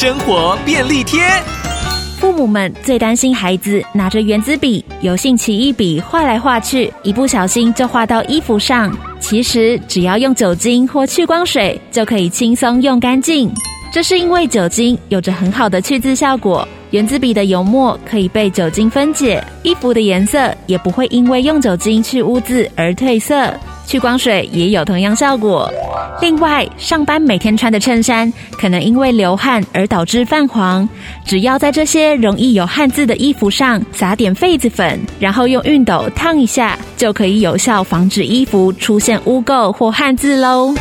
生活便利贴。父母们最担心孩子拿着原子笔，油性奇异笔画来画去，一不小心就画到衣服上。其实只要用酒精或去光水，就可以轻松用干净。这是因为酒精有着很好的去渍效果，原子笔的油墨可以被酒精分解，衣服的颜色也不会因为用酒精去污渍而褪色。去光水也有同样效果。另外，上班每天穿的衬衫可能因为流汗而导致泛黄，只要在这些容易有汗渍的衣服上撒点痱子粉，然后用熨斗烫一下，就可以有效防止衣服出现污垢或汗渍喽。